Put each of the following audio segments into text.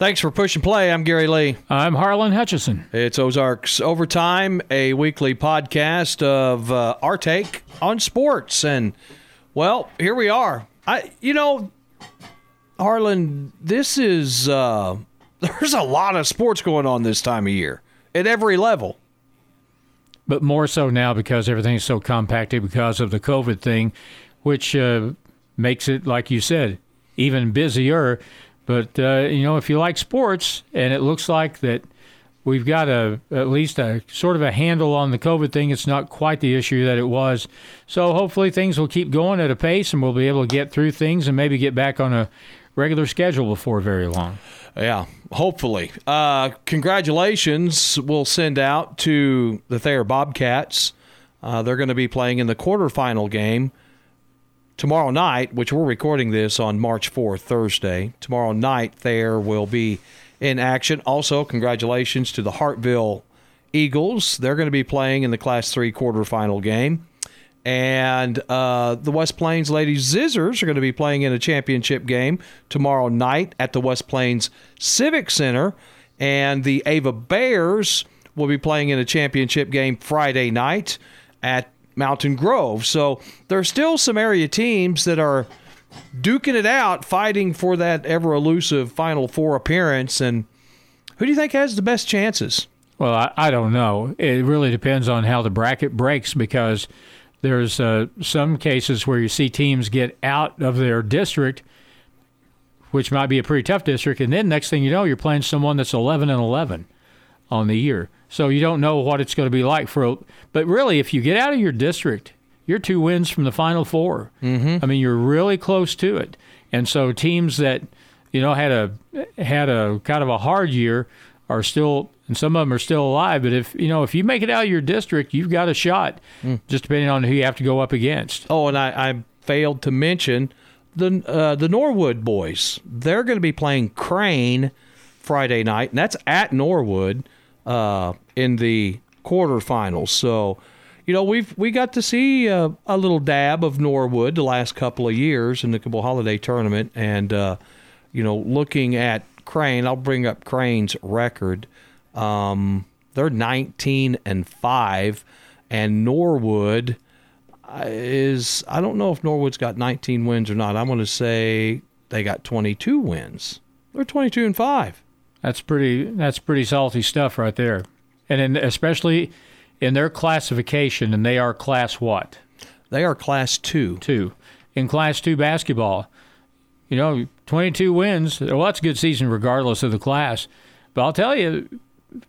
Thanks for pushing play. I'm Gary Lee. I'm Harlan Hutchison. It's Ozarks Overtime, a weekly podcast of uh, our take on sports. And, well, here we are. I, you know, Harlan, this is, uh, there's a lot of sports going on this time of year at every level. But more so now because everything's so compacted because of the COVID thing, which uh, makes it, like you said, even busier but uh, you know, if you like sports, and it looks like that we've got a at least a sort of a handle on the COVID thing. It's not quite the issue that it was. So hopefully things will keep going at a pace, and we'll be able to get through things and maybe get back on a regular schedule before very long. Yeah, hopefully. Uh, congratulations we'll send out to the Thayer Bobcats. Uh, they're going to be playing in the quarterfinal game tomorrow night, which we're recording this on March 4th, Thursday. Tomorrow night, there will be in action. Also, congratulations to the Hartville Eagles. They're going to be playing in the Class 3 quarterfinal game. And uh, the West Plains Ladies Zizzers are going to be playing in a championship game tomorrow night at the West Plains Civic Center. And the Ava Bears will be playing in a championship game Friday night at Mountain Grove. So there's still some area teams that are duking it out, fighting for that ever elusive Final Four appearance. And who do you think has the best chances? Well, I, I don't know. It really depends on how the bracket breaks because there's uh, some cases where you see teams get out of their district, which might be a pretty tough district, and then next thing you know, you're playing someone that's 11 and 11 on the year. So you don't know what it's going to be like for. But really, if you get out of your district, you're two wins from the final 4 mm-hmm. I mean, you're really close to it. And so teams that you know had a had a kind of a hard year are still and some of them are still alive. But if you know if you make it out of your district, you've got a shot. Mm. Just depending on who you have to go up against. Oh, and I, I failed to mention the uh, the Norwood boys. They're going to be playing Crane Friday night, and that's at Norwood uh, in the quarterfinals. So, you know, we've we got to see uh, a little dab of Norwood the last couple of years in the Cabool Holiday Tournament, and uh, you know, looking at Crane, I'll bring up Crane's record. Um, they're 19 and five, and Norwood is I don't know if Norwood's got 19 wins or not. I'm going to say they got 22 wins. They're 22 and five. That's pretty. That's pretty salty stuff right there, and in, especially in their classification, and they are class what? They are class two. Two in class two basketball. You know, twenty-two wins. Well, that's a good season regardless of the class. But I'll tell you,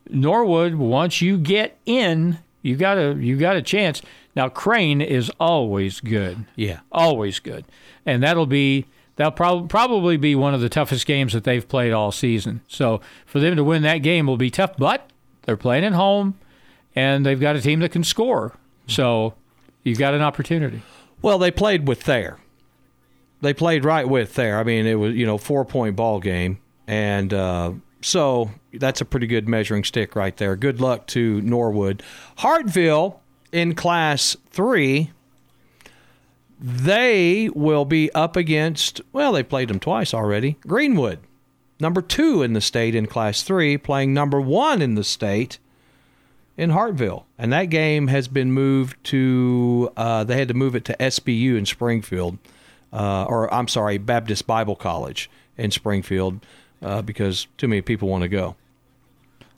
Norwood. Once you get in, you got a you got a chance. Now Crane is always good. Yeah, always good, and that'll be that'll prob- probably be one of the toughest games that they've played all season. So for them to win that game will be tough, but they're playing at home and they've got a team that can score. So you've got an opportunity. Well, they played with Thayer. They played right with Thayer. I mean, it was, you know, four point ball game. And uh, so that's a pretty good measuring stick right there. Good luck to Norwood. Hartville in class three they will be up against, well, they played them twice already. Greenwood, number two in the state in Class 3, playing number one in the state in Hartville. And that game has been moved to, uh, they had to move it to SBU in Springfield, uh, or I'm sorry, Baptist Bible College in Springfield, uh, because too many people want to go.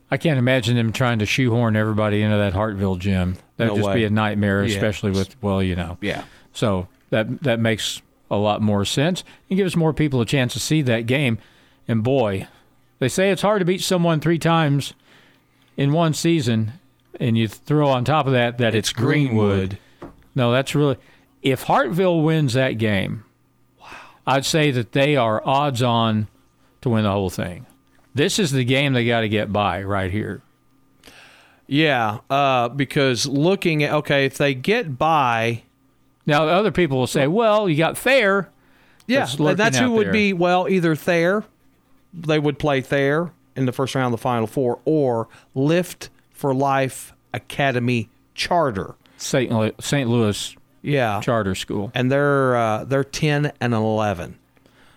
I can't imagine them trying to shoehorn everybody into that Hartville gym. That'd no just way. be a nightmare, especially yeah. with, well, you know. Yeah. So that that makes a lot more sense and gives more people a chance to see that game. And boy, they say it's hard to beat someone three times in one season, and you throw on top of that that it's, it's Greenwood. Greenwood. No, that's really if Hartville wins that game, wow. I'd say that they are odds on to win the whole thing. This is the game they got to get by right here. Yeah, uh, because looking at okay, if they get by now, other people will say, well, you got Thayer. Yeah, that's, that's who would there. be, well, either Thayer, they would play Thayer in the first round of the Final Four, or Lift for Life Academy Charter. St. Louis, St. Louis yeah. charter school. And they're, uh, they're 10 and 11.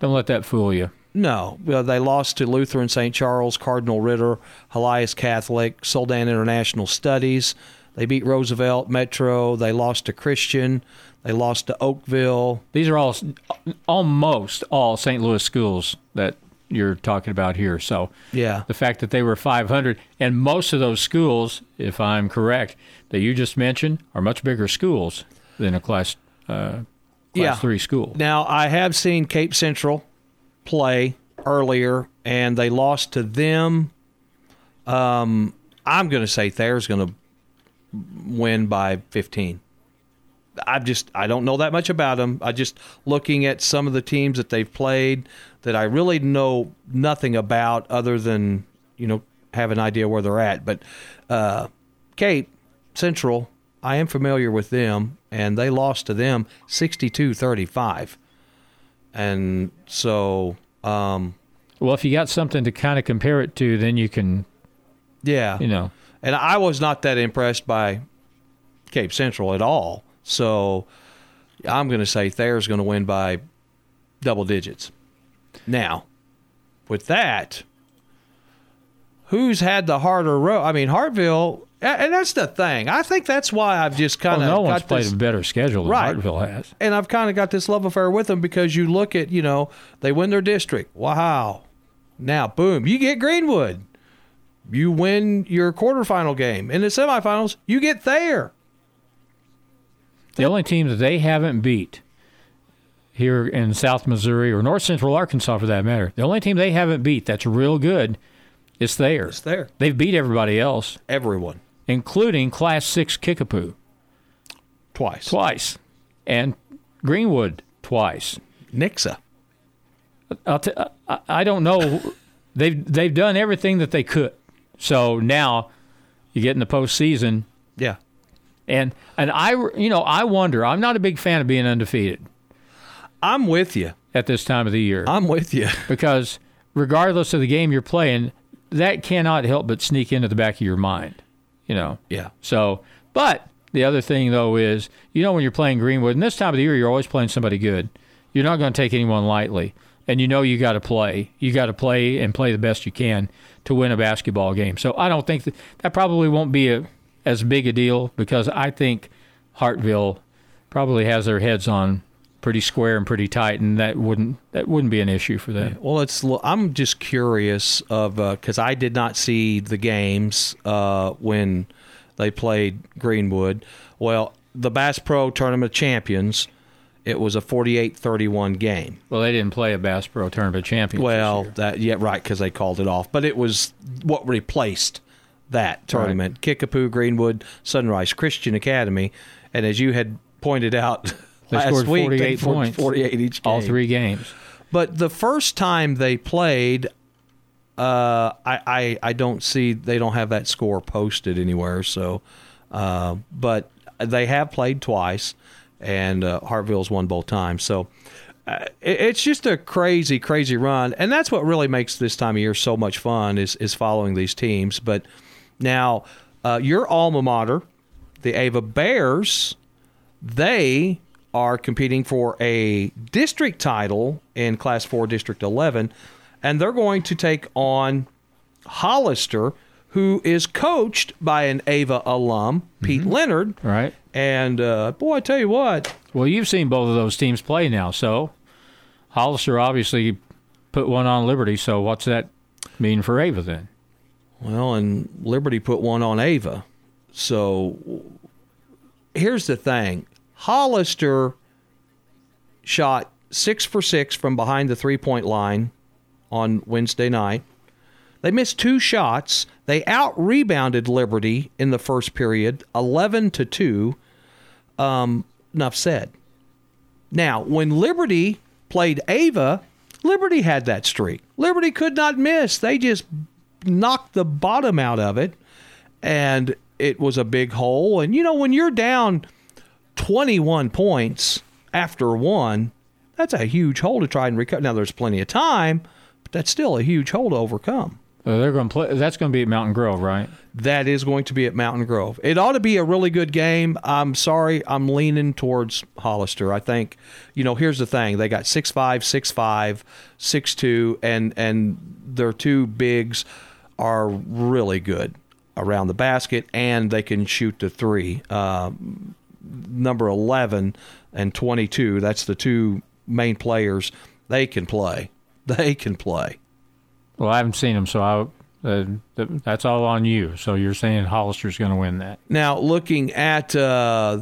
Don't let that fool you. No, they lost to Lutheran St. Charles, Cardinal Ritter, Helias Catholic, Soldan International Studies. They beat Roosevelt Metro. They lost to Christian. They lost to Oakville. These are all almost all St. Louis schools that you're talking about here. So Yeah. the fact that they were 500 and most of those schools, if I'm correct, that you just mentioned, are much bigger schools than a class uh, class Yeah. three school. Now, I have seen Cape Central play earlier, and they lost to them. Um, I'm going to say Thayer's going to win by 15. I just I don't know that much about them. I just looking at some of the teams that they've played that I really know nothing about other than you know have an idea where they're at. But uh, Cape Central, I am familiar with them, and they lost to them 62-35. And so, um, Well, if you got something to kind of compare it to, then you can, yeah, you know, and I was not that impressed by Cape Central at all. So I'm going to say Thayer's going to win by double digits. Now, with that, who's had the harder road? I mean, Hartville, and that's the thing. I think that's why I've just kind of no one's played this, a better schedule than Right. Hartville has. and I've kind of got this love affair with them because you look at, you know, they win their district. Wow. Now, boom, you get Greenwood. You win your quarterfinal game. In the semifinals, you get Thayer. The only team that they haven't beat here in South Missouri or North Central Arkansas, for that matter, the only team they haven't beat that's real good is Thayer. It's there. They've beat everybody else, Everyone. including Class 6 Kickapoo Twice. twice and Greenwood twice. Nixa. I'll t- I, I don't know. They've, they've done everything that they could. So now you get in the postseason, Yeah. and and I you know I wonder. I'm not a big fan of being undefeated I'm with you. at this time of the year. I'm with you. because regardless of the game you're playing, that cannot help but sneak into the back of your mind, you know. Yeah. So, but the other thing though is, you know, when you're playing Greenwood, and this time of the year you're always playing somebody good. You're not going to take anyone lightly, and you know you got to play. You got to play and play the best you can to win a basketball game. So I don't think that that probably won't be a, as big a deal because I think Hartville probably has their heads on pretty square and pretty tight, and that wouldn't that wouldn't be an issue for them. Well, it's. I'm just curious of because I did not see the games uh, when they played Greenwood. Well, the Bass Pro Tournament champions, it was a 48-31 game. Well, they didn't play a Bass Pro Tournament championship. Well, that yeah, right, because they called it off. But it was what replaced that tournament: Kickapoo, Greenwood, Sunrise Christian Academy, and as you had pointed out They last scored week, 48 they points. forty-eight each game. all three games. But the first time they played, uh, I, I I don't see they don't have that score posted anywhere. So, uh, but they have played twice, and uh, Hartville's won both times. So. Uh, it- it's just a crazy, crazy run, and that's what really makes this time of year so much fun is is following these teams. But now, uh, your alma mater, the Ava Bears, they are competing for a district title in Class 4 District 11, and they're going to take on Hollister, who is coached by an Ava alum, Pete Leonard. Right. And uh, boy, I tell you what, Well, you've seen both of those teams play now, so Hollister obviously put one on Liberty. So what's that mean for Ava then? Well, and Liberty put one on Ava. So here's the thing Hollister shot six for six from behind the three point line on Wednesday night. They missed two shots. They out rebounded Liberty in the first period, 11 to 2. Um, enough said. Now, when Liberty played Ava, Liberty had that streak. Liberty could not miss. They just knocked the bottom out of it, and it was a big hole. And you know, when you're down 21 points after one, that's a huge hole to try and recover. Now, there's plenty of time, but that's still a huge hole to overcome. Uh, they're going to play. That's going to be at Mountain Grove, right? That is going to be at Mountain Grove. It ought to be a really good game. I'm sorry, I'm leaning towards Hollister. I think, you know, here's the thing: they got six five, six five, six two, and and their two bigs are really good around the basket, and they can shoot the three. Uh, number eleven and twenty two. That's the two main players. They can play. They can play. Well, I haven't seen them, so I, uh, that's all on you. So you're saying Hollister's going to win that? Now, looking at uh,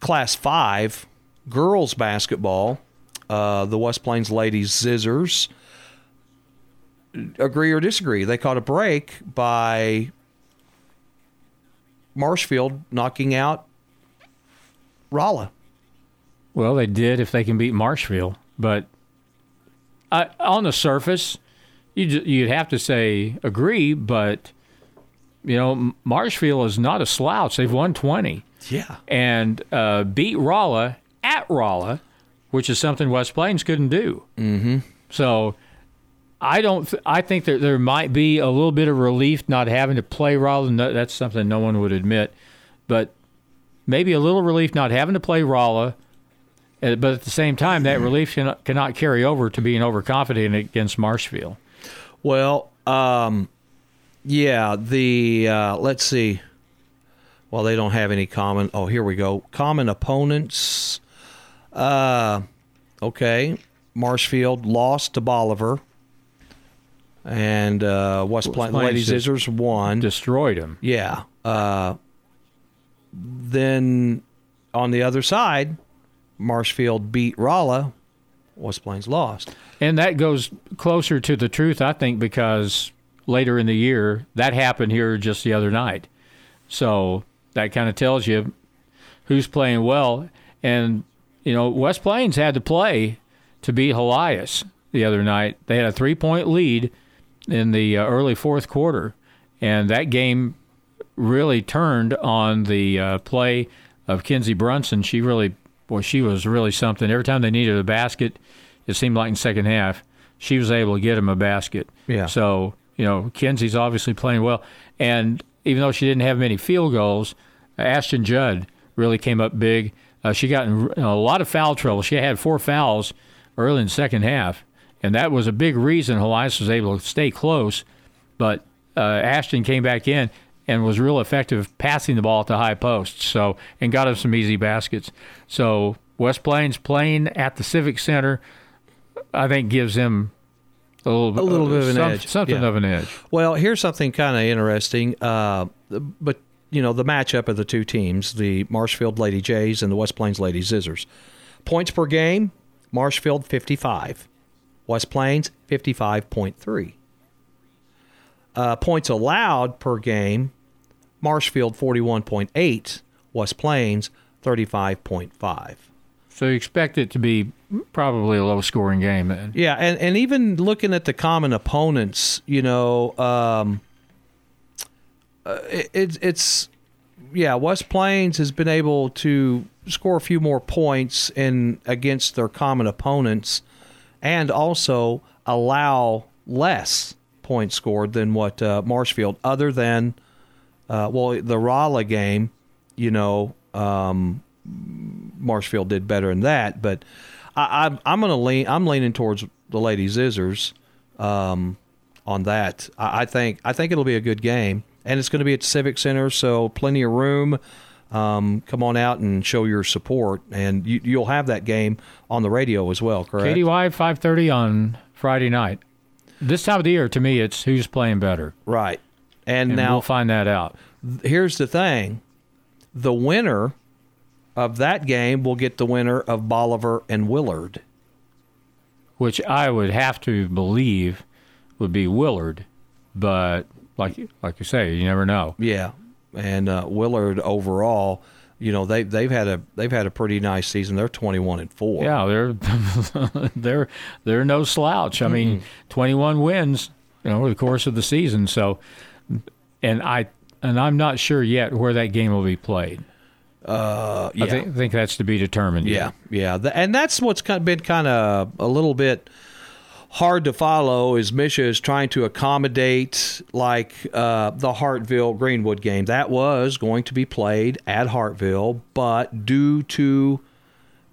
Class 5 girls basketball, uh, the West Plains Ladies Zizzers, agree or disagree? They caught a break by Marshfield knocking out Rolla. Well, they did if they can beat Marshfield, but I, on the surface, you you'd have to say agree, but you know Marshfield is not a slouch. They've won twenty. Yeah, and uh, beat Rolla at Rolla, which is something West Plains couldn't do. Mm-hmm. So I don't. Th- I think that there might be a little bit of relief not having to play Rolla. No, that's something no one would admit, but maybe a little relief not having to play Rolla. Uh, but at the same time, that relief cannot, cannot carry over to being overconfident against Marshfield. Well, um, yeah, the uh, let's see. Well, they don't have any common. Oh, here we go. Common opponents. Uh, okay, Marshfield lost to Bolivar, and uh, West Plains Ladies Zizzers won. Destroyed him. Yeah. Uh, then on the other side, Marshfield beat Rolla. West Plains lost. And that goes closer to the truth, I think, because later in the year, that happened here just the other night. So that kind of tells you who's playing well. And, you know, West Plains had to play to beat Helias the other night. They had a three point lead in the uh, early fourth quarter. And that game really turned on the uh, play of Kinsey Brunson. She really boy, she was really something. Every time they needed a basket, it seemed like in second half, she was able to get him a basket. Yeah. So you know, Kinsey's obviously playing well, and even though she didn't have many field goals, Ashton Judd really came up big. Uh, she got in a lot of foul trouble. She had four fouls early in the second half, and that was a big reason Helias was able to stay close. But uh, Ashton came back in and was real effective passing the ball at the high posts. So and got him some easy baskets. So West Plains playing at the Civic Center, I think gives him a little, a little bit of an some, edge, something yeah. of an edge. Well, here's something kind of interesting. Uh, but you know the matchup of the two teams, the Marshfield Lady Jays and the West Plains Lady Zizzers. Points per game: Marshfield 55, West Plains 55.3. Uh, points allowed per game: Marshfield 41.8, West Plains 35.5. So you expect it to be probably a low scoring game then. Yeah, and, and even looking at the common opponents, you know, um, uh, it, it's it's yeah, West Plains has been able to score a few more points in against their common opponents, and also allow less points scored than what uh, Marshfield. Other than uh, well, the Rolla game, you know, um, Marshfield did better in that, but I, I'm I'm gonna lean I'm leaning towards the Lady Zizzers um, on that. I, I think I think it'll be a good game, and it's going to be at the Civic Center, so plenty of room. Um, come on out and show your support, and you, you'll have that game on the radio as well. Correct? KDY five thirty on Friday night. This time of the year, to me, it's who's playing better, Right. And, and now we'll find that out. here's the thing: the winner of that game will get the winner of Bolivar and Willard. Which I would have to believe would be Willard, but like like you say, you never know. Yeah, and uh, Willard overall, you know they they've had a they've had a pretty nice season. They're twenty one and four. Yeah, they're they're they're no slouch. I mean, twenty one wins, you know, over the course of the season. So, and I and I'm not sure yet where that game will be played. uh, yeah, I think, think that's to be determined. yeah, yet. yeah. And that's what's been kind of a little bit hard to follow is MSHSAA is trying to accommodate like uh, the Hartville Greenwood game. That was going to be played at Hartville, but due to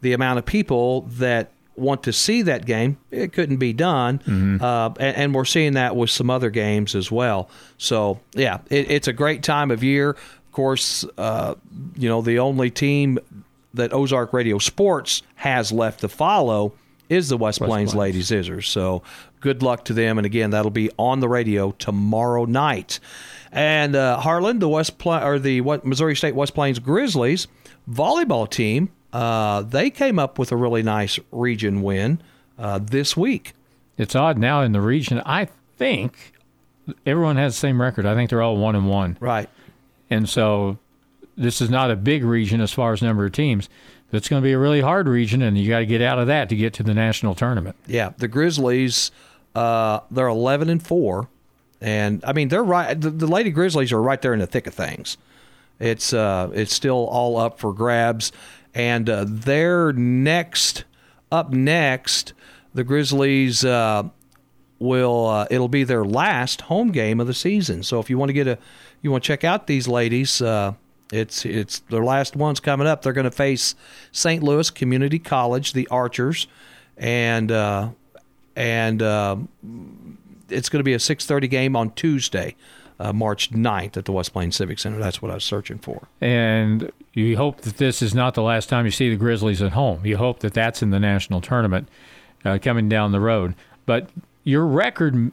the amount of people that want to see that game, it couldn't be done. Mm-hmm. Uh, and, and, we're seeing that with some other games as well. So, yeah, it, it's a great time of year. Of course, uh, you know, the only team that Ozark Radio Sports has left to follow is the West, West Plains, Plains Lady Zizzers. So good luck to them. And again, that'll be on the radio tomorrow night. And uh, Harlan, the West Pla- or the what, Missouri State West Plains Grizzlies volleyball team, uh, they came up with a really nice region win uh, this week. It's odd now in the region. I think everyone has the same record. I think they're all one and one. Right. And so this is not a big region as far as number of teams. It's going to be a really hard region, and you got to get out of that to get to the national tournament. Yeah, the Grizzlies, uh, they're eleven and four, and I mean they're right. The, the, Lady Grizzlies are right there in the thick of things. It's uh, it's still all up for grabs, and uh, they're next up next. The Grizzlies uh, will uh, it'll be their last home game of the season. So if you want to get a you want to check out these ladies uh, it's it's their last ones coming up. They're going to face St. Louis Community College, the Archers, and uh, and uh, it's going to be a 6:30 game on Tuesday, uh, March 9th at the West Plains Civic Center. That's what I was searching for. And you hope that this is not the last time you see the Grizzlies at home. You hope that that's in the national tournament uh, coming down the road. But your record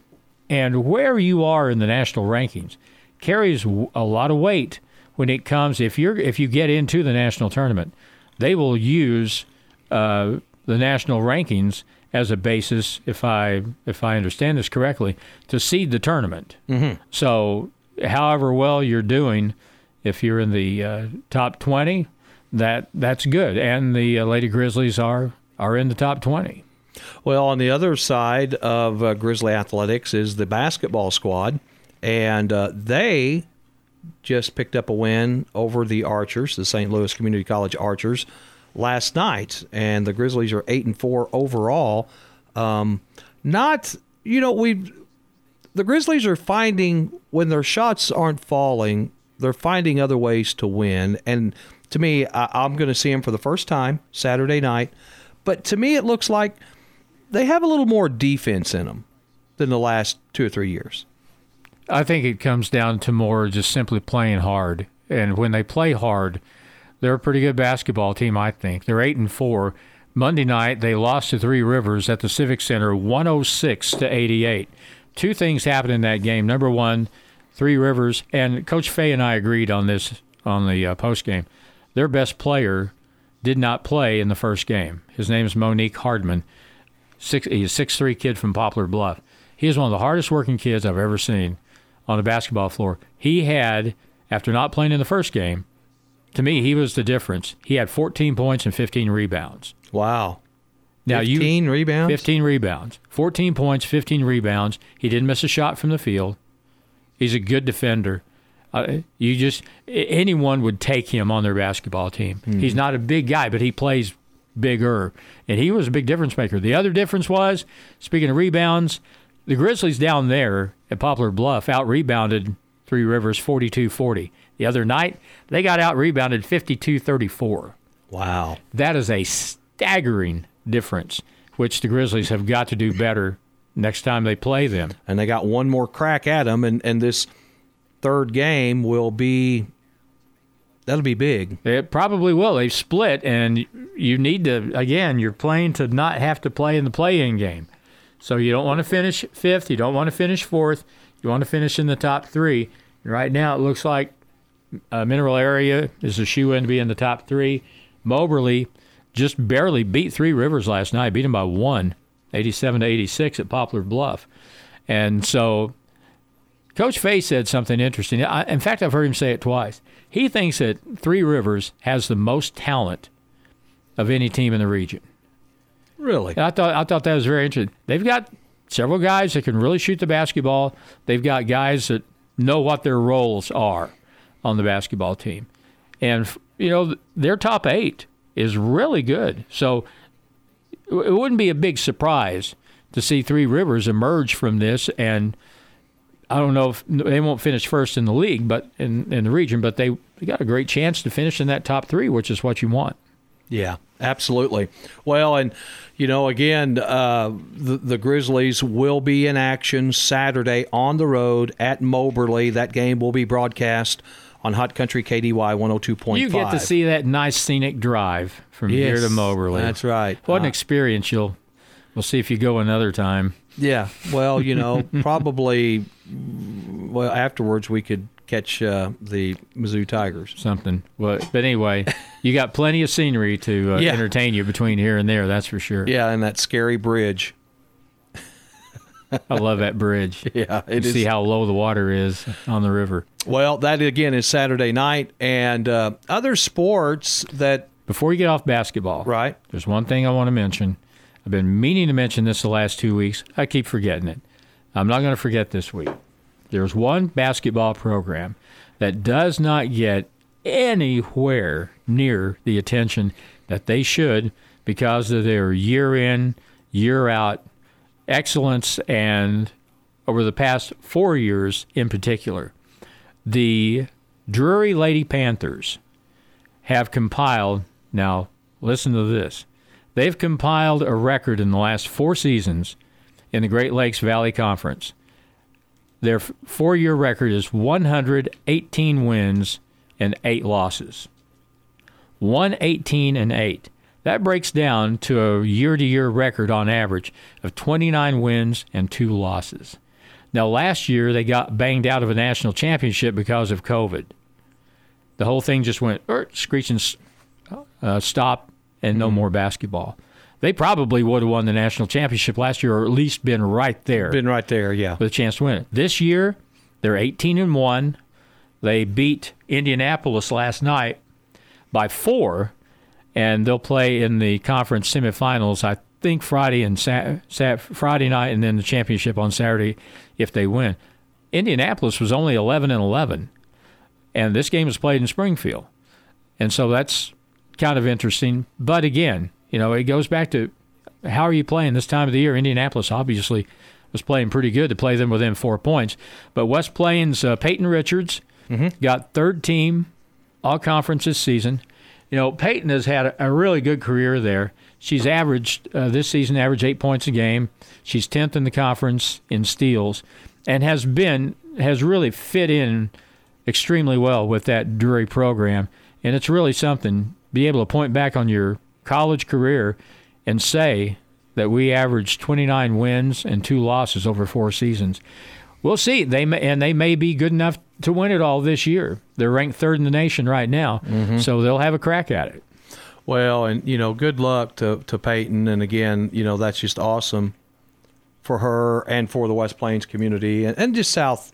and where you are in the national rankings carries a lot of weight when it comes if you're if you get into the national tournament, they will use uh, the national rankings as a basis, if I if I understand this correctly, to seed the tournament. Mm-hmm. So, however well you're doing, if you're in the uh, top twenty, that that's good, and the uh, Lady Grizzlies are are in the top twenty. Well, on the other side of uh, Grizzly Athletics is the basketball squad, and uh, they just picked up a win over the Archers, the St. Louis Community College Archers, last night, and the Grizzlies are eight and four overall. Um, not, you know, we the Grizzlies are finding when their shots aren't falling, they're finding other ways to win. And to me, I, I'm going to see them for the first time Saturday night. But to me, it looks like they have a little more defense in them than the last two or three years. I think it comes down to more just simply playing hard. And when they play hard, they're a pretty good basketball team, I think. They're 8 and 4. Monday night they lost to Three Rivers at the Civic Center 106 to 88. Two things happened in that game. Number 1, Three Rivers and Coach Fay and I agreed on this on the uh, post game. Their best player did not play in the first game. His name is Monique Hardman. Six, he's a six-three kid from Poplar Bluff. He is one of the hardest working kids I've ever seen on the basketball floor. He had, after not playing in the first game, to me, he was the difference. He had 14 points and 15 rebounds. Wow. Now 15 you, rebounds? 15 rebounds. 14 points, 15 rebounds. He didn't miss a shot from the field. He's a good defender. Uh, you just anyone would take him on their basketball team. Mm-hmm. He's not a big guy, but he plays bigger, and he was a big difference maker. The other difference was, speaking of rebounds, the Grizzlies down there at Poplar Bluff out rebounded Three Rivers 42 40. The other night, they got out rebounded 52 34. Wow. That is a staggering difference, which the Grizzlies have got to do better next time they play them. And they got one more crack at them, and, and this third game will be. That'll be big. It probably will. They've split, and you need to, again, you're playing to not have to play in the play in game. So you don't want to finish fifth. You don't want to finish fourth. You want to finish in the top three. And right now, it looks like uh, Mineral Area is a shoe in to be in the top three. Moberly just barely beat Three Rivers last night, beat them by one, 87 to 86 at Poplar Bluff. And so Coach Fay said something interesting. I, in fact, I've heard him say it twice. He thinks that Three Rivers has the most talent of any team in the region. Really? And I thought I thought that was very interesting. They've got several guys that can really shoot the basketball. They've got guys that know what their roles are on the basketball team, and you know their top eight is really good. So it wouldn't be a big surprise to see Three Rivers emerge from this and. I don't know if they won't finish first in the league, but in, in the region, but they, they got a great chance to finish in that top three, which is what you want. Yeah, absolutely. Well, and you know, again, uh, the, the Grizzlies will be in action Saturday on the road at Moberly. That game will be broadcast on Hot Country KDY 102.5. You get to see that nice scenic drive from yes, here to Moberly. That's right. What an Uh, experience! You'll we'll see if you go another time. yeah. Well, you know, probably. Well, afterwards we could catch uh, the Mizzou Tigers. Something, but but anyway, you got plenty of scenery to uh, Yeah. entertain you between here and there. That's for sure. Yeah, and that scary bridge. I love that bridge. Yeah, it You is. see how low the water is on the river. Well, that again is Saturday night, and uh, other sports that Before you get off basketball, right. There's one thing I want to mention. I've been meaning to mention this the last two weeks. I keep forgetting it. I'm not going to forget this week. There's one basketball program that does not get anywhere near the attention that they should because of their year in, year out excellence and over the past four years in particular. The Drury Lady Panthers have compiled, now listen to this, they've compiled a record in the last four seasons in the Great Lakes Valley Conference. Their four year record is 118 wins and eight losses. 118 and 8. That breaks down to a year to year record on average of 29 wins and two losses. Now, last year they got banged out of a national championship because of COVID. The whole thing just went er, screeching uh, stop and no more basketball. They probably would have won the national championship last year, or at least been right there Been right there, yeah. with a chance to win it. This year, they're 18 and one. They beat Indianapolis last night by four, and they'll play in the conference semifinals. I think Friday and Sa- Sa- Friday night, and then the championship on Saturday if they win. Indianapolis was only 11 and 11, and this game was played in Springfield, and so that's kind of interesting. But again, you know, it goes back to how are you playing this time of the year? Indianapolis obviously was playing pretty good to play them within four points. But West Plains, uh, Peyton Richards got third team all conference this season. You know, Peyton has had a, a really good career there. She's averaged uh, this season averaged eight points a game. She's tenth in the conference in steals, and has been has really fit in extremely well with that Drury program. And it's really something be able to point back on your college career and say that we averaged 29 wins and two losses over four seasons. We'll see. They may, and they may be good enough to win it all this year. They're ranked third in the nation right now, mm-hmm. so they'll have a crack at it. Well, and you know, good luck to to Peyton, and again, you know, that's just awesome for her and for the West Plains community, and, and just South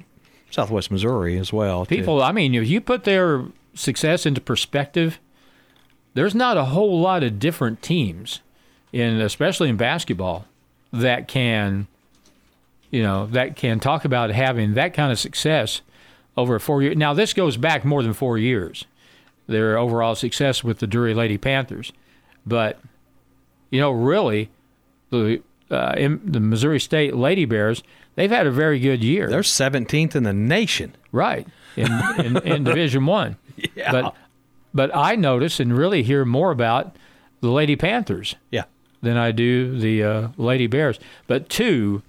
Southwest Missouri as well. too. People, I mean, if you put their success into perspective, there's not a whole lot of different teams, in especially in basketball, that can, you know, that can talk about having that kind of success over four years. Now, this goes back more than four years. Their overall success with the Drury Lady Panthers, but you know, really, the uh, in, the Missouri State Lady Bears, they've had a very good year. they're 17th in the nation. Right in in, in Division One. Yeah. But but I notice and really hear more about the Lady Panthers Yeah. than I do the uh, Lady Bears. But two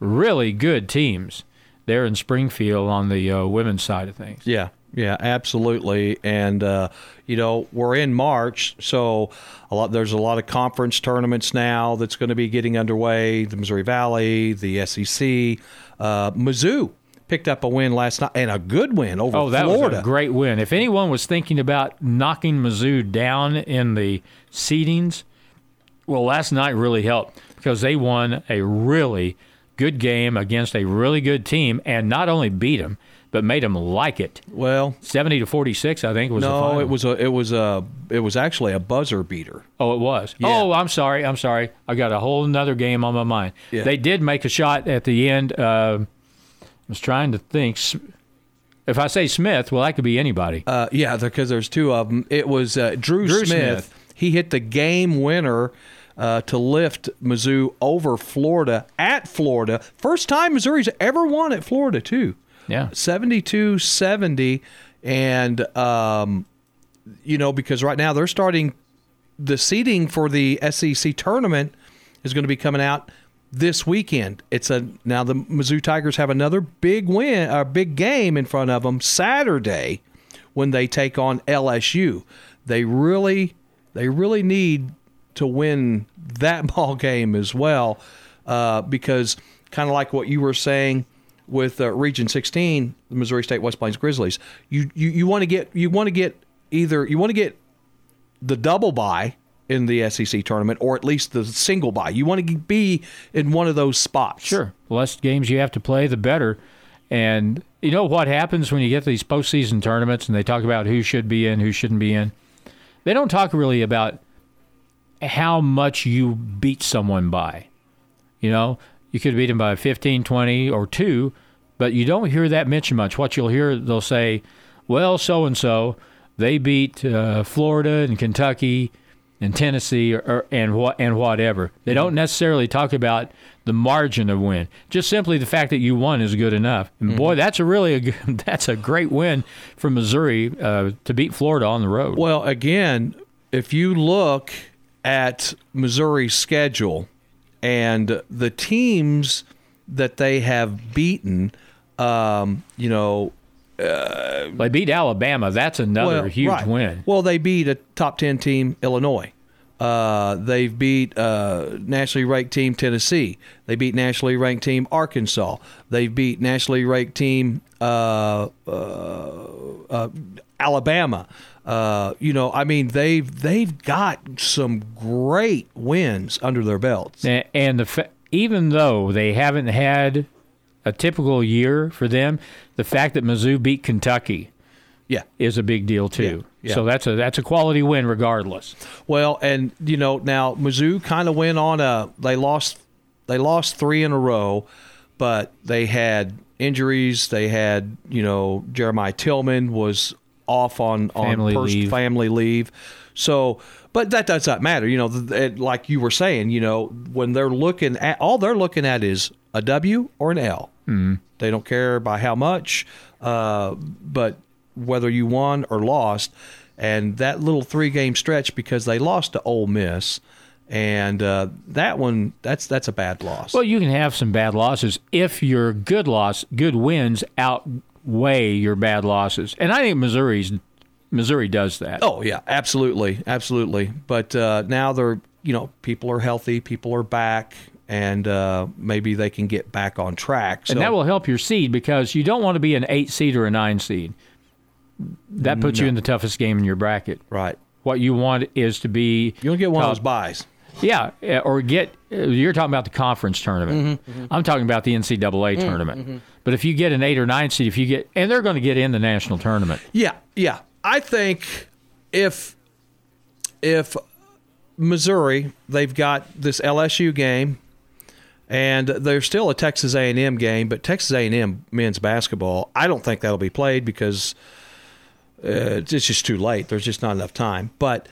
really good teams there in Springfield on the uh, women's side of things. Yeah, yeah, absolutely. And uh, you know, we're in March, so a lot there's a lot of conference tournaments now that's going to be getting underway. The Missouri Valley, the SEC, uh, Mizzou picked up a win last night and a good win over Oh, that Florida. was a great win. If anyone was thinking about knocking Mizzou down in the seedings, well, last night really helped because they won a really good game against a really good team and not only beat them, but made them like it. well, 70 to 46, I think was the no, final. it was a it was a it was actually a buzzer beater. Oh, it was. Yeah. Oh, I'm sorry. I'm sorry. I got a whole another game on my mind. Yeah. They did make a shot at the end. Uh, was trying to think. If I say Smith, well, that could be anybody. Uh, yeah, because there's two of them. It was uh, Drew, Drew Smith. Smith. He hit the game winner uh, to lift Mizzou over Florida at Florida. First time Missouri's ever won at Florida, too. Yeah. 72 70. And, um, you know, because right now they're starting the seeding for the SEC tournament is going to be coming out this weekend. It's a now the Mizzou Tigers have another big win, a big game in front of them Saturday when they take on LSU. They really, they really need to win that ball game as well, uh, because kind of like what you were saying with uh, Region 16, the Missouri State West Plains Grizzlies. You you, you want to get you want to get either you want to get the double bye in the SEC tournament or at least the single bye. You want to be in one of those spots. Sure. The less games you have to play, the better. And you know what happens when you get these postseason tournaments and they talk about who should be in, who shouldn't be in? They don't talk really about how much you beat someone by. You know, you could beat them by 15, 20, or 2, but you don't hear that mentioned much. What you'll hear, they'll say, well, so and so, they beat uh, Florida and Kentucky and Tennessee or, or, and what and whatever. They don't necessarily talk about the margin of win. Just simply the fact that you won is good enough. And mm-hmm. boy, that's a really a good, that's a great win for Missouri uh, to beat Florida on the road. Well, again, if you look at Missouri's schedule and the teams that they have beaten, um, you know, uh, they beat Alabama. That's another well, huge right. win. Well, they beat a top ten team, Illinois. Uh, they've beat uh, nationally ranked team Tennessee. They beat nationally ranked team Arkansas. They've beat nationally ranked team uh, uh, uh Alabama. Uh, you know, I mean, they've they've got some great wins under their belts. And the even though they haven't had a typical year for them, the fact that Mizzou beat Kentucky yeah. is a big deal too. Yeah. Yeah. So that's a that's a quality win regardless. Well, and you know now Mizzou kind of went on a they lost they lost three in a row, but they had injuries. They had you know Jeremiah Tilmon was off on family on leave. family leave, so. But that does not matter, you know. Like you were saying, you know, when they're looking at all they're looking at is a W or an L. Mm. They don't care by how much, uh, but whether you won or lost. And that little three game stretch because they lost to Ole Miss, and uh, that one that's that's a bad loss. Well, you can have some bad losses if your good loss, good wins outweigh your bad losses, and I think Missouri's Missouri does that. Oh yeah, absolutely, absolutely. But uh, now they're you know people are healthy, people are back and uh, maybe they can get back on track. So, and that will help your seed because you don't want to be an eight seed or a nine seed. That puts no. you in the toughest game in your bracket. Right. What you want is to be. You want to get one top, of those buys. Yeah, eh, or get. Eh, you're talking about the conference tournament. Mm-hmm, mm-hmm. I'm talking about the NCAA mm-hmm, tournament. Mm-hmm. But if you get an eight or nine seed, if you get, and they're going to get in the national tournament. Yeah, yeah. I think if if Missouri, they've got this LSU game and there's still a Texas A&M game, but Texas A&M men's basketball, I don't think that'll be played because uh, it's just too late. There's just not enough time. But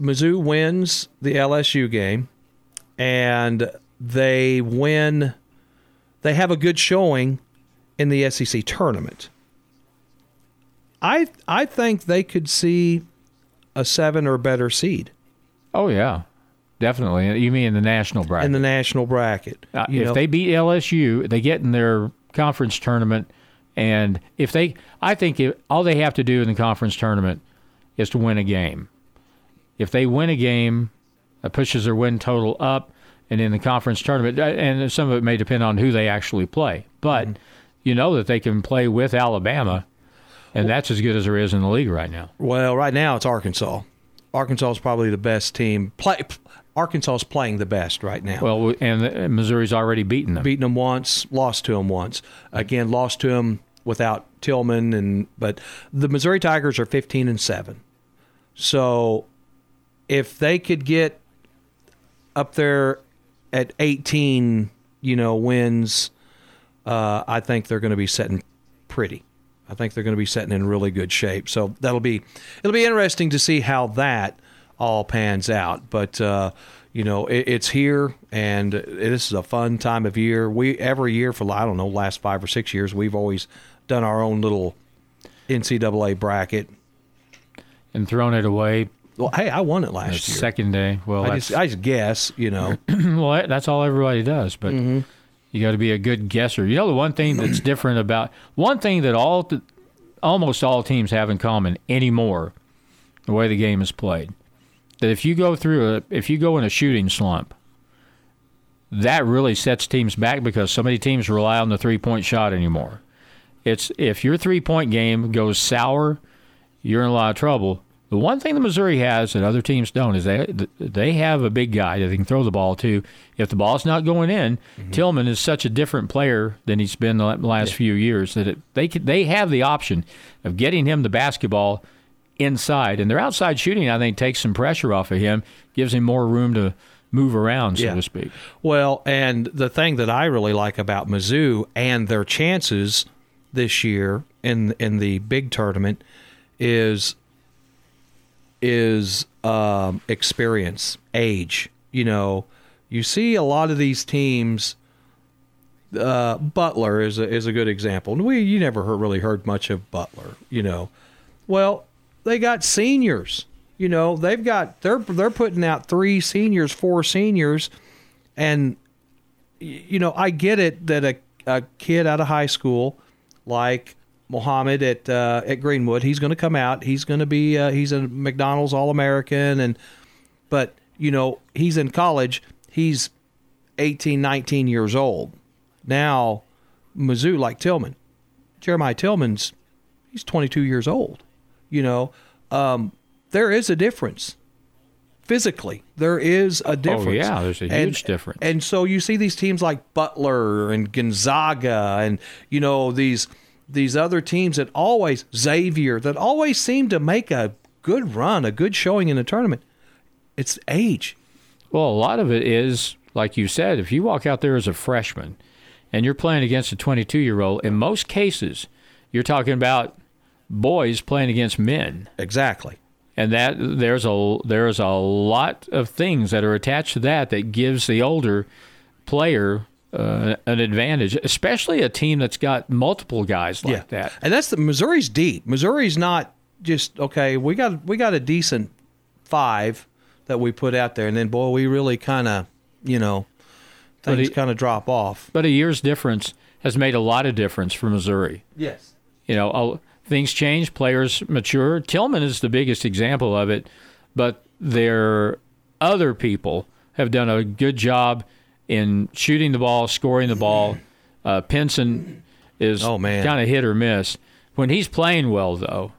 Mizzou wins the LSU game, and they win. They have a good showing in the SEC tournament. I I think they could see a seven or better seed. Oh yeah, Definitely. You mean in the national bracket? In the national bracket. Uh, if know. they beat LSU, they get in their conference tournament. And if they, I think if, all they have to do in the conference tournament is to win a game. If they win a game, it pushes their win total up. And in the conference tournament, uh, and some of it may depend on who they actually play, but mm-hmm. you know that they can play with Alabama, and that's as good as there is in the league right now. Well, right now it's Arkansas. Arkansas is probably the best team. Play, Arkansas is playing the best right now. Well, and Missouri's already beaten them. Beaten them once, lost to them once. Again, lost to them without Tilmon, and but the Missouri Tigers are 15 and seven. So, if they could get up there at 18, you know, wins, uh, I think they're going to be setting pretty. I think they're going to be setting in really good shape. So that'll be it'll be interesting to see how that all pans out. But uh, you know, it, it's here, and this is a fun time of year. We every year for I don't know last five or six years, we've always done our own little NCAA bracket. and thrown it away Well, hey, I won it last year. second day. Well, I just I just guess, you know. well, that's all everybody does. But Mm-hmm. you got to be a good guesser. You know, the one thing that's different about one thing that all almost all teams have in common anymore, the way the game is played, that if you go through a if you go in a shooting slump, that really sets teams back because so many teams rely on the three point shot anymore. It's if your three point game goes sour, you're in a lot of trouble. The one thing that Missouri has that other teams don't is they they have a big guy that they can throw the ball to. If the ball's not going in, mm-hmm. Tilmon is such a different player than he's been the last few years that it, they they have the option of getting him the basketball inside, and their outside shooting I think takes some pressure off of him, gives him more room to move around, so Yeah. to speak. Well, and the thing that I really like about Mizzou and their chances this year in in the big tournament is is um, experience, age. You know, you see a lot of these teams. Uh, Butler is a, is a good example. And we you never heard, really heard much of Butler. You know, well they got seniors. You know they've got they're they're putting out three seniors, four seniors, and you know I get it that a a kid out of high school like Mohammed at uh, at Greenwood, he's going to come out. He's going to be uh, he's a McDonald's All American, and but you know he's in college. He's 18, 19 years old now. Mizzou like Tilmon, Jeremiah Tilmon's he's 22 years old. You know, um, there is a difference physically. There is a difference. Oh, yeah, there's a And- huge difference. And so you see these teams like Butler and Gonzaga, and you know these these other teams that always Xavier that always seem to make a good run, a good showing in the tournament. It's age. Well, a lot of it is, like you said, if you walk out there as a freshman and you're playing against a 22 year old, in most cases, you're talking about boys playing against men. Exactly. And that there's a there's a lot of things that are attached to that that gives the older player uh, an advantage, especially a team that's got multiple guys like that. And that's the Missouri's deep. Missouri's not just okay. We got we got a decent five that we put out there, and then boy, we really kind of you know things kind of drop off. But a year's difference has made a lot of difference for Missouri. Yes. you know, things change, players mature. Tilmon is the biggest example of it, but their other people have done a good job in shooting the ball, scoring the ball. Uh, Pinson is Oh, kind of hit or miss. When he's playing well, though,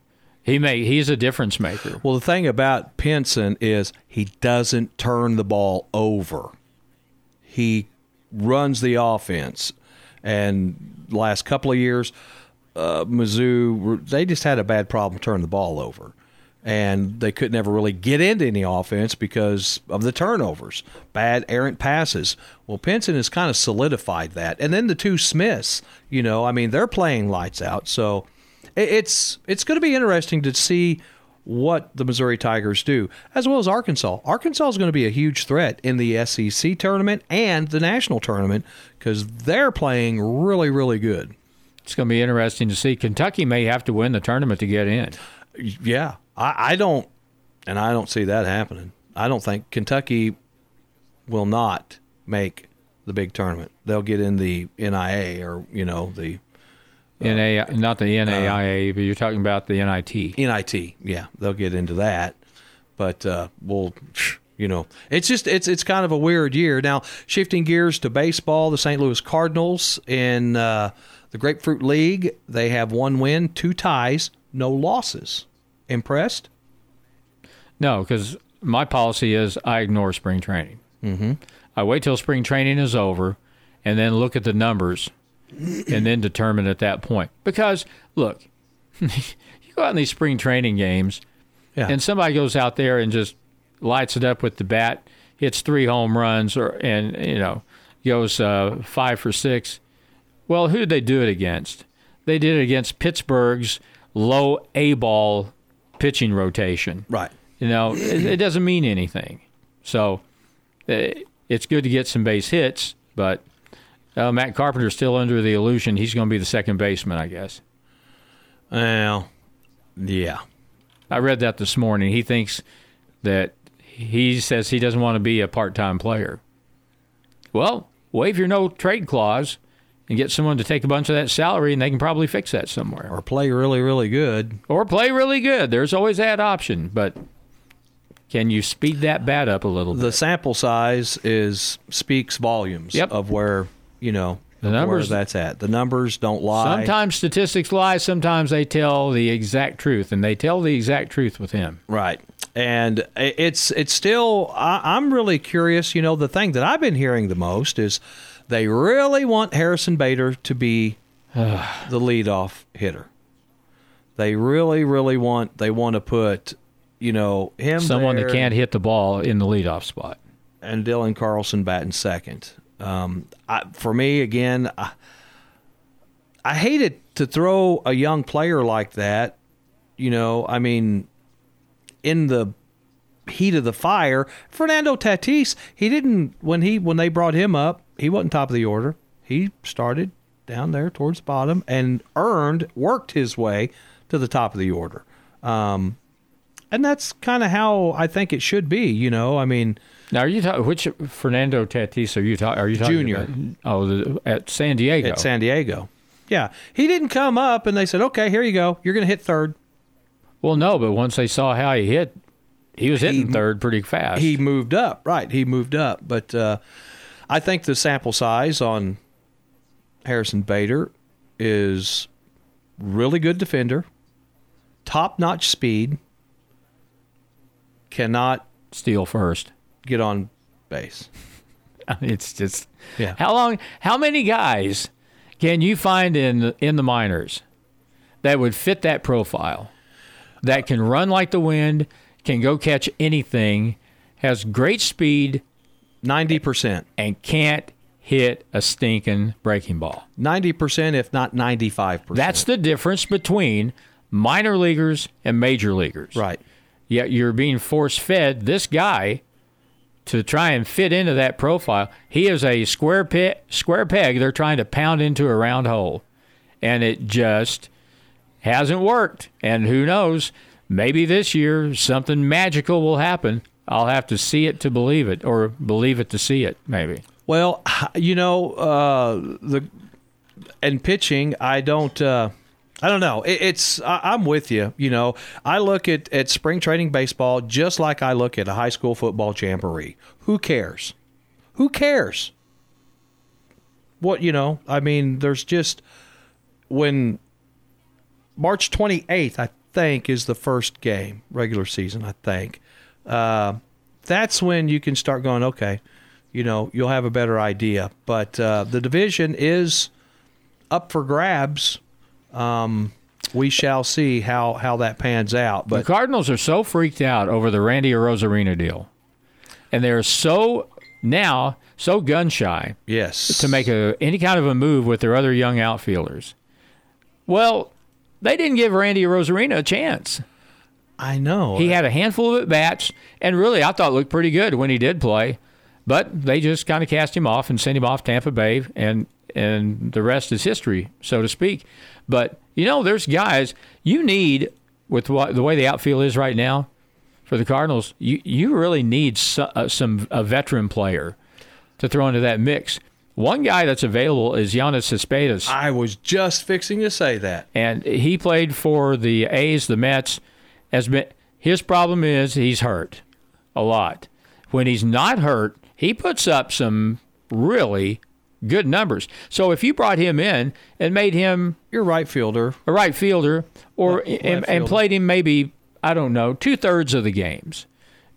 he may he's a difference maker. Well, the thing about Pinson is he doesn't turn the ball over. He runs the offense. And last couple of years, uh, Mizzou they just had a bad problem turning the ball over, and they could never really get into any offense because of the turnovers, bad errant passes. Well, Pinson has kind of solidified that, and then the two Smiths, you know, I mean, they're playing lights out. So it's it's going to be interesting to see what the Missouri Tigers do, as well as Arkansas. Arkansas is going to be a huge threat in the SEC tournament and the national tournament because they're playing really, really good. It's going to be interesting to see. Kentucky may have to win the tournament to get in. Yeah, I, I don't, and I don't see that happening. I don't think Kentucky will not make the big tournament. They'll get in the NIA or you know the NA, not the NAIA, but you're talking about the NIT. NIT. Yeah, they'll get into that. But uh, we'll, you know, it's just it's it's kind of a weird year. Now shifting gears to baseball, the St. Louis Cardinals in uh, the Grapefruit League, they have one win, two ties, no losses. Impressed? No, because my policy is I ignore spring training. Mm-hmm. I wait till spring training is over, and then look at the numbers, and then determine at that point. Because look, you go out in these spring training games, Yeah. and somebody goes out there and just lights it up with the bat, hits three home runs, or and you know goes uh, five for six. Well, who did they do it against? They did it against Pittsburgh's low A ball pitching rotation. right. You know, it, it doesn't mean anything. So uh, it's good to get some base hits, but uh, Matt Carpenter's still under the illusion he's going to be the second baseman, I guess. Well, yeah. I read that this morning. He thinks that he says he doesn't want to be a part time player. Well, waive your no trade clause and get someone to take a bunch of that salary, and they can probably fix that somewhere. Or play really, really good. Or play really good. There's always that option, but can you speed that bat up a little bit? The sample size is speaks volumes Yep. of where you know The numbers- where that's at. The numbers don't lie. Sometimes statistics lie, sometimes they tell the exact truth, and they tell the exact truth with him. Right. And it's it's still I, I'm really curious. You know, the thing that I've been hearing the most is they really want Harrison Bader to be the leadoff hitter. They really, really want they want to put you know him Someone that can't hit the ball in the leadoff spot. and Dylan Carlson batting second. Um, I, for me, again, I, I hated to throw a young player like that. You know, I mean, in the heat of the fire, Fernando Tatis, he didn't when he when they brought him up, he wasn't top of the order. He started down there towards the bottom and earned, worked his way to the top of the order. Um, and that's kind of how I think it should be. You know, I mean. Now, are you talking which Fernando Tatis are you talking? Are you talking Junior. about- oh, the, at San Diego. at San Diego. Yeah, he didn't come up and they said, "Okay, here you go. You're going to hit third. well, no, but once they saw how he hit, he was hitting He- third pretty fast. He moved up, right? He moved up, but uh, I think the sample size on Harrison Bader is really good defender, top notch speed, cannot steal first. get on base. It's just Yeah. how long? How many guys can you find in in the minors that would fit that profile? That can run like the wind, can go catch anything, has great speed, Ninety percent, and can't hit a stinking breaking ball. ninety percent, if not ninety-five percent. That's the difference between minor leaguers and major leaguers. right. Yet you're being force fed this guy to try and fit into that profile. He is a square peg, square peg they're trying to pound into a round hole. And it just hasn't worked. And who knows, maybe this year something magical will happen. I'll have to see it to believe it or believe it to see it, maybe. Well, you know, uh, the and pitching, I don't. Uh, I don't know. It, it's I, I'm with you. You know, I look at at spring training baseball just like I look at a high school football jamboree. Who cares? Who cares? What you know? I mean, there's just when March 28th, I think, is the first game regular season. I think uh, that's when you can start going. Okay, you know, you'll have a better idea. But uh, the division is up for grabs. Um, we shall see how how that pans out. But the Cardinals are so freaked out over the Randy Arozarena deal. And they're so now so gun shy yes, to make a any kind of a move with their other young outfielders. Well, they didn't give Randy Arozarena a chance. I know He had a handful of at bats, and really, I thought looked pretty good when he did play. But they just kind of cast him off and sent him off Tampa Bay, and and the rest is history, so to speak. But you know, there's guys you need with what, the way the outfield is right now for the Cardinals. You you really need so, uh, some a veteran player to throw into that mix. One guy that's available is Yoenis Cespedes I was just fixing to say that. and he played for the A's, the Mets. Has been his problem is he's hurt a lot. When he's not hurt, he puts up some really good numbers. So if you brought him in and made him You're right fielder. a right fielder, or Left- and, left and played him maybe I don't know two thirds of the games,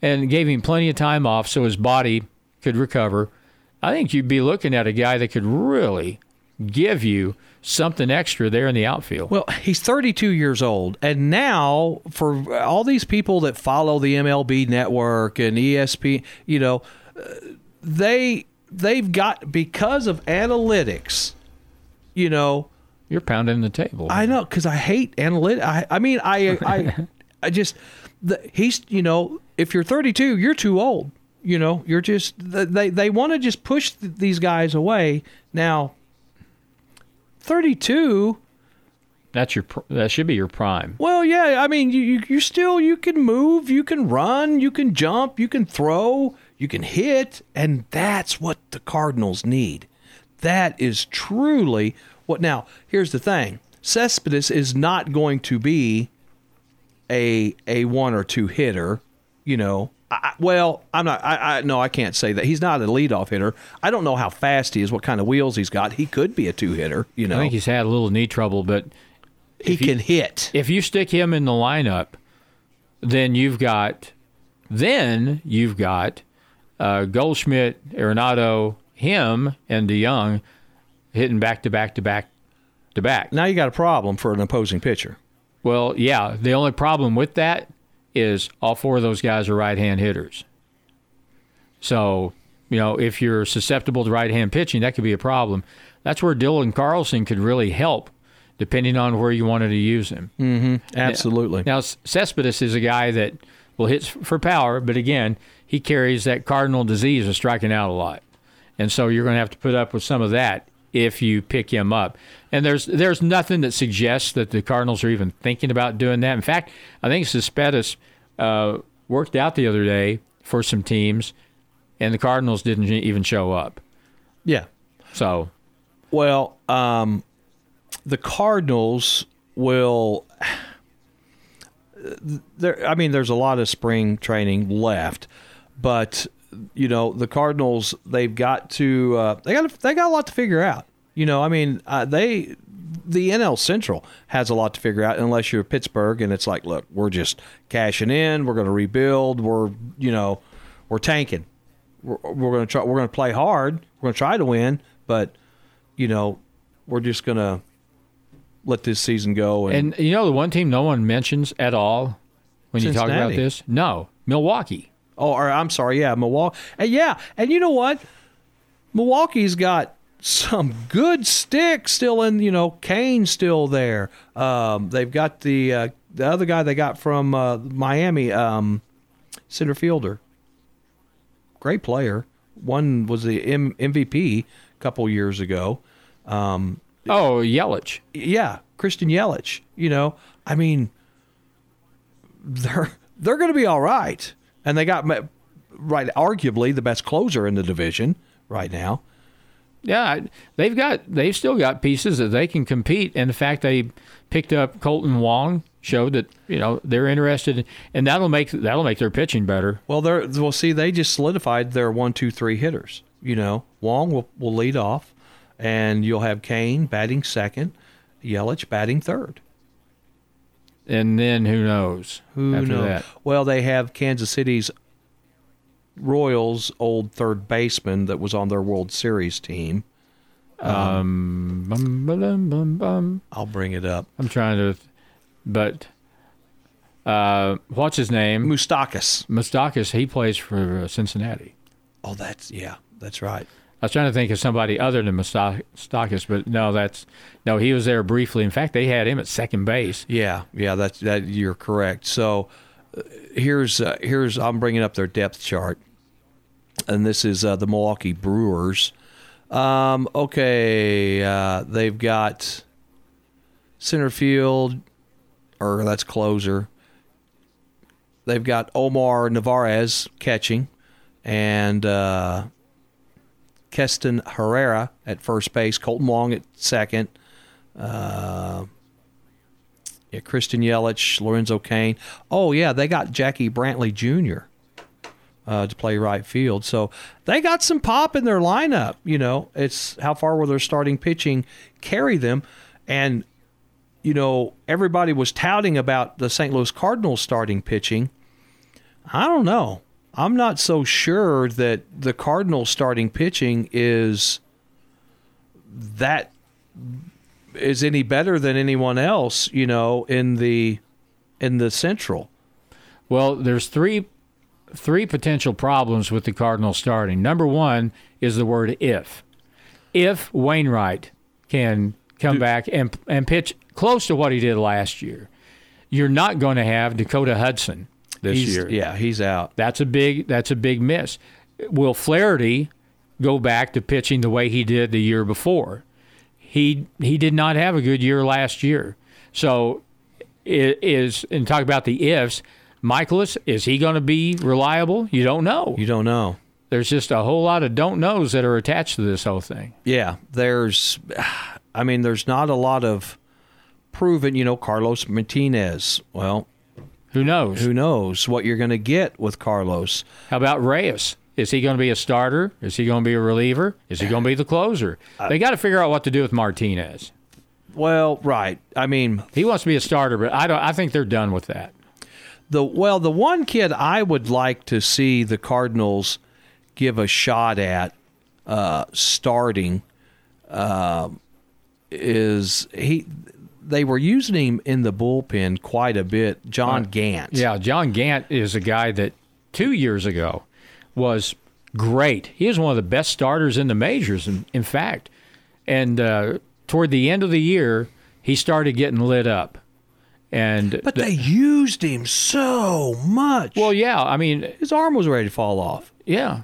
and gave him plenty of time off so his body could recover, I think you'd be looking at a guy that could really give you something extra there in the outfield. Well, he's 32 years old, and now for all these people that follow the MLB Network and ESP, you know, uh, they they've got because of analytics. You know, You're pounding the table. I know because I hate analytics. I, I mean, I I I just the, he's you know, if you're 32, you're too old. You know, you're just they they want to just push these guys away. Now, 32 That's your that should be your prime. Well, yeah, I mean, you, you you still you can move, you can run, you can jump, you can throw, you can hit, and that's what the Cardinals need. That is truly what. Now, here's the thing: Cespedes is not going to be a a one or two hitter. You know, I, well, I'm not. I, I no, I can't say that. He's not a leadoff hitter. I don't know how fast he is, what kind of wheels he's got. He could be a two hitter. You know, I think he's had a little knee trouble, but he can hit. if you stick him in the lineup, then you've got then you've got uh, Goldschmidt, Arenado, him, and DeJong hitting back to back to back to back. Now you got a problem for an opposing pitcher. Well, yeah. The only problem with that is all four of those guys are right hand hitters. So, you know, if you're susceptible to right hand pitching, that could be a problem. That's where Dylan Carlson could really help, depending on where you wanted to use him. Mm-hmm. Absolutely. Now, Cespedes is a guy that will hit for power, but again, he carries that cardinal disease of striking out a lot. And so you're going to have to put up with some of that if you pick him up. And there's there's nothing that suggests that the Cardinals are even thinking about doing that. In fact, I think Cespedes uh, worked out the other day for some teams, and the Cardinals didn't even show up. Yeah. So Well, um, the Cardinals will. There, I mean, there's a lot of spring training left, but you know, the Cardinals they've got to uh, they got they got a lot to figure out. You know, I mean, uh, they the NL Central has a lot to figure out unless you're Pittsburgh and it's like, look, we're just cashing in, we're going to rebuild, we're you know, we're tanking, we're, we're going to try, we're going to play hard, we're going to try to win, but you know, we're just going to let this season go and, and you know the one team no one mentions at all when you talk about this? No, Milwaukee. Oh, or I'm sorry, yeah, Milwaukee. And yeah, and you know what? Milwaukee's got some good sticks still in. You know, Cain's still there. Um, they've got the uh, the other guy they got from uh, Miami, um, center fielder. Great player. One was the M- MVP a couple years ago. Um, Oh, Yelich. yeah, Christian Yelich. You know, I mean, they're they're going to be all right, and they got right, arguably the best closer in the division right now. Yeah, they've got they've still got pieces that they can compete, and the fact they picked up Kolten Wong showed that you know they're interested, and that'll make that'll make their pitching better. Well, they're well. See, they just solidified their one, two, three hitters. You know, Wong will will lead off, and you'll have Cain batting second, Yelich batting third. And then who knows? Who after knows? that? Well, they have Kansas City's Royals old third baseman that was on their World Series team. Um, bum, ba-dum, bum, bum. I'll bring it up. I'm trying to, but uh, what's his name? Moustakas. Moustakas. He plays for uh, Cincinnati. Oh, that's yeah, that's right. I was trying to think of somebody other than Moustakas, but no, that's no. He was there briefly. In fact, they had him at second base. Yeah, yeah, that's that. You're correct. So uh, here's uh, here's I'm bringing up their depth chart, and this is uh, the Milwaukee Brewers. Um, okay, uh, they've got center field, or that's closer. They've got Omar Narvaez catching, and uh, Keston Hiura at first base, Kolten Wong at second. Uh, yeah, Christian Yelich, Lorenzo Cain. Oh yeah, they got Jackie Bradley Jr. Uh, to play right field. So they got some pop in their lineup. You know, it's how far will their starting pitching carry them, and you know everybody was touting about the St. Louis Cardinals starting pitching. I don't know. I'm not so sure that the Cardinals starting pitching is that is any better than anyone else, you know, in the in the Central. Well, there's three three potential problems with the Cardinals starting. Number one is the word if. If Wainwright can come back and and pitch close to what he did last year, you're not going to have Dakota Hudson. This He's- year. Yeah, he's out. That's a big that's a big miss. Will Flaherty go back to pitching the way he did the year before? He he did not have a good year last year. So it is and talk about the ifs. Mikolas, is he going to be reliable? You don't know. You don't know. There's just a whole lot of don't knows that are attached to this whole thing. Yeah, there's, I mean, there's not a lot of proven. You know, Carlos Martinez. Well, Who knows? who knows what you're going to get with Carlos? How about Reyes? Is he going to be a starter? Is he going to be a reliever? Is he going to be the closer? They got to figure out what to do with Martinez. Well, right. I mean, He wants to be a starter, but I don't. I think they're done with that. the well, the one kid I would like to see the Cardinals give a shot at uh, starting uh, is he. They were using him in the bullpen quite a bit. John Gant. Yeah, John Gant is a guy that two years ago was great. He was one of the best starters in the majors, in, in fact. And uh, toward the end of the year, he started getting lit up. And But they used him so much. well, yeah, I mean, his arm was ready to fall off. yeah,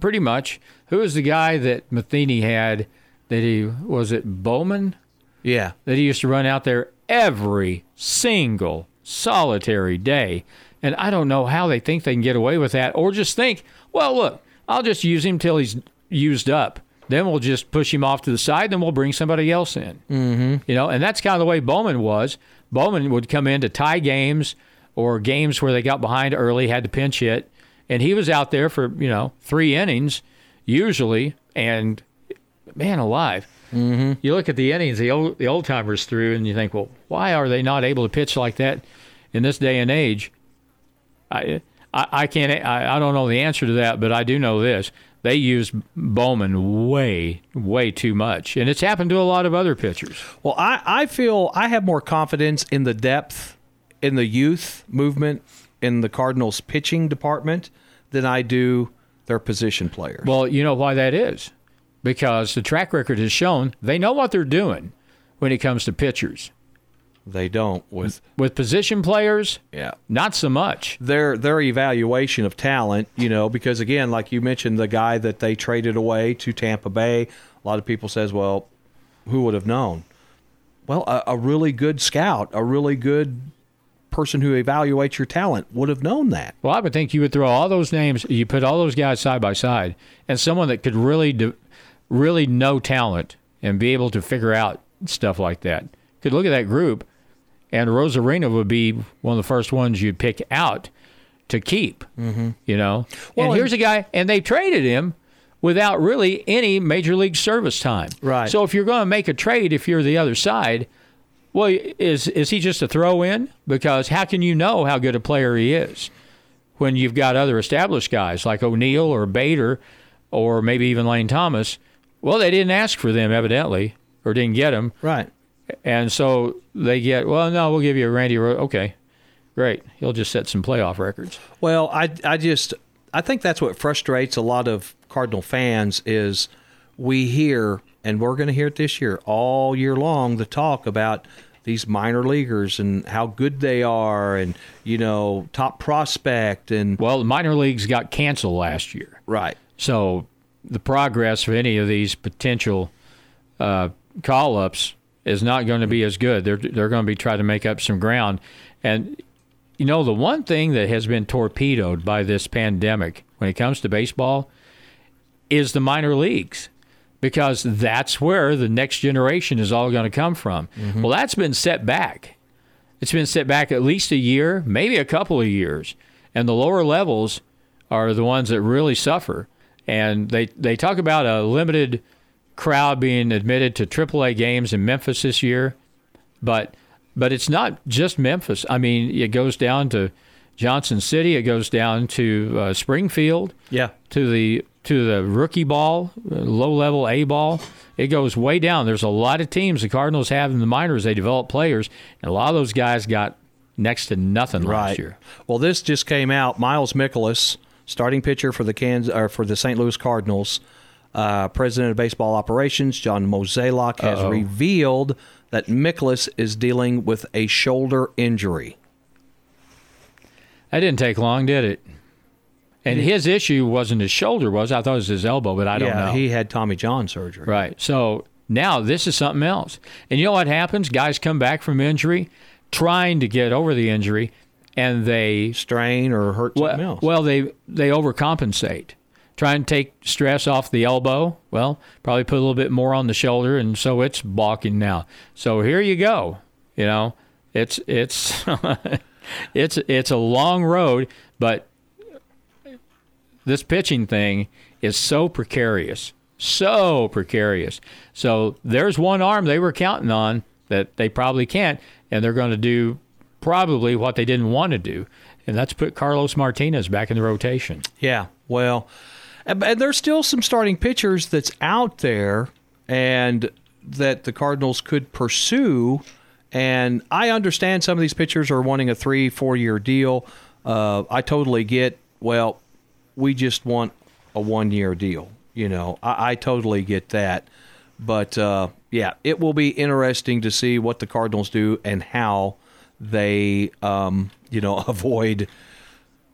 pretty much. Who was the guy that Matheny had? That he was it Bowman Yeah. that he used to run out there every single solitary day. And I don't know how they think they can get away with that, or just think, well, look, I'll just use him till he's used up. Then we'll just push him off to the side, then we'll bring somebody else in. Mm-hmm. You know, and that's kind of the way Bowman was. Bowman would come in to tie games or games where they got behind early, had to pinch hit, and he was out there for you know three innings usually, and man alive. Mm-hmm. You look at the innings the old the old timers threw, and you think, well, why are they not able to pitch like that in this day and age? I I, I can't I, I don't know the answer to that, but I do know this: they used Bowman way way too much, and it's happened to a lot of other pitchers. Well, I, I feel I have more confidence in the depth in the youth movement in the Cardinals pitching department than I do their position players. Well, you know why that is, because the track record has shown they know what they're doing when it comes to pitchers. they don't with With position players, yeah. not so much. Their their evaluation of talent, you know, because again, like you mentioned, the guy that they traded away to Tampa Bay, a lot of people says, well, who would have known? Well, a, a really good scout, a really good person who evaluates your talent would have known that. Well, I would think you would throw all those names, you put all those guys side by side, and someone that could really, do, really know talent and be able to figure out stuff like that could look at that group, and Arozarena would be one of the first ones you'd pick out to keep. Mm-hmm. You know, Well, and and- here's a guy, and they traded him without really any major league service time. Right. So if you're going to make a trade, if you're the other side. Well, is is he just a throw in? Because how can you know how good a player he is when you've got other established guys like O'Neill or Bader or maybe even Lane Thomas? Well, they didn't ask for them evidently or didn't get them, Right. and so they get. Well, no, we'll give you a Randy. Ro- okay, great. He'll just set some playoff records. Well, I I just I think that's what frustrates a lot of Cardinal fans is we hear and we're going to hear it this year all year long the talk about these minor leaguers and how good they are and you know top prospect and Well, the minor leagues got canceled last year. right So the progress of any of these potential uh, call ups is not going to be as good. They're they're going to be trying to make up some ground, and you know the one thing that has been torpedoed by this pandemic when it comes to baseball is the minor leagues. Because that's where the next generation is all going to come from. Well, that's been set back. It's been set back at least a year, maybe a couple of years. And the lower levels are the ones that really suffer. And they, they talk about a limited crowd being admitted to AAA games in Memphis this year, but but it's not just Memphis. I mean, it goes down to Johnson City, it goes down to uh, Springfield, yeah to the to the rookie ball, low level A ball. It goes way down. There's a lot of teams the Cardinals have in the minors. They develop players, and a lot of those guys got next to nothing last year. well this just came out Miles Mikolas starting pitcher for the Kansas or for the St. Louis Cardinals uh, president of baseball operations John Mozeliak has Uh-oh. revealed that Mikolas is dealing with a shoulder injury That didn't take long, did it? And his issue wasn't his shoulder, was I thought it was his elbow, but I don't yeah, know. he had Tommy John surgery. Right. So now this is something else. And you know what happens? Guys come back from injury, trying to get over the injury, and they Strain or hurt something well, else. well they they overcompensate. Try and take stress off the elbow. Well, probably put a little bit more on the shoulder, and so it's balking now. So here you go. You know, it's it's it's it's a long road, but this pitching thing is so precarious, so precarious. So there's one arm they were counting on that they probably can't, and they're going to do probably what they didn't want to do, and that's put Carlos Martinez back in the rotation. Yeah, well, and there's still some starting pitchers that's out there and that the Cardinals could pursue. And I understand some of these pitchers are wanting a three, four year deal. Uh, I totally get, well, we just want a one year deal. You know, I, I totally get that. But uh, yeah, it will be interesting to see what the Cardinals do and how they, um, you know, avoid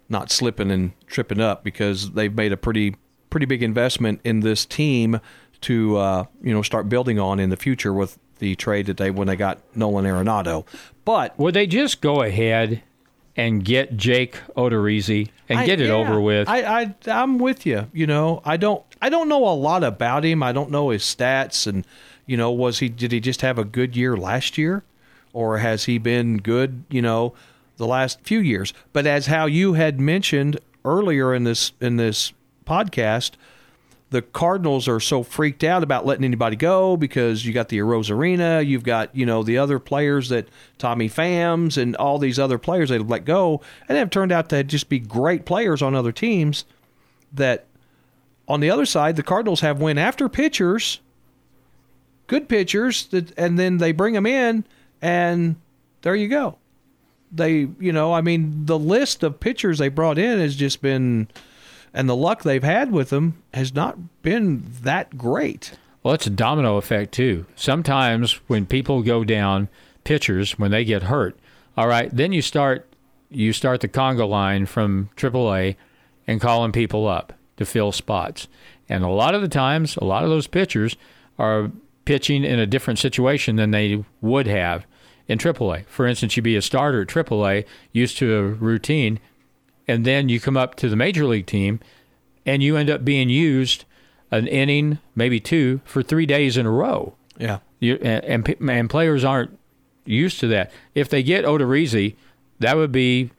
not slipping and tripping up because they've made a pretty pretty big investment in this team to uh, you know start building on in the future with the trade that they when they got Nolan Arenado. But Would they just go ahead and get Jake Odorizzi and I- get it yeah, over with? I, I I'm with you. You know, I don't I don't know a lot about him. I don't know his stats and you know was he did he just have a good year last year or has he been good, you know, the last few years? But as how you had mentioned earlier in this in this podcast, the Cardinals are so freaked out about letting anybody go because you got the Arozarena, you've got you know the other players that Tommy Phams and all these other players they've let go, and have turned out to just be great players on other teams. That on the other side, the Cardinals have went after pitchers, good pitchers, that, and then they bring them in, and there you go. They, you know, I mean, the list of pitchers they brought in has just been and the luck they've had with them has not been that great. Well, it's a domino effect too. Sometimes when people go down, pitchers when they get hurt, all right, then you start you start the Congo line from AAA and calling people up to fill spots. And a lot of the times, a lot of those pitchers are pitching in a different situation than they would have in AAA. For instance, you'd be a starter at AAA, used to a routine, and then you come up to the major league team and you end up being used an inning, maybe two, for three days in a row. Yeah. You, and, and and players aren't used to that. If they get Odorizzi, that would be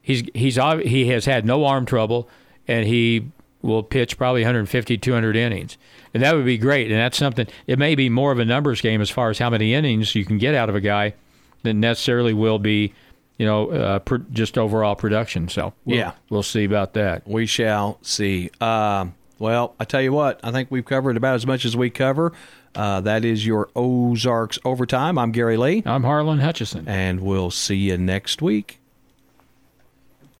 he's he's he has had no arm trouble and he will pitch probably 150 200 innings. And that would be great and that's something it may be more of a numbers game as far as how many innings you can get out of a guy than necessarily will be you know uh, pr- just overall production. So we'll, Yeah. we'll see about that. We shall see. Um, well, I tell you what, I think we've covered about as much as we cover. Uh, that is your Ozarks overtime. I'm Gary Lee, I'm Harlan Hutchison. and we'll see you next week.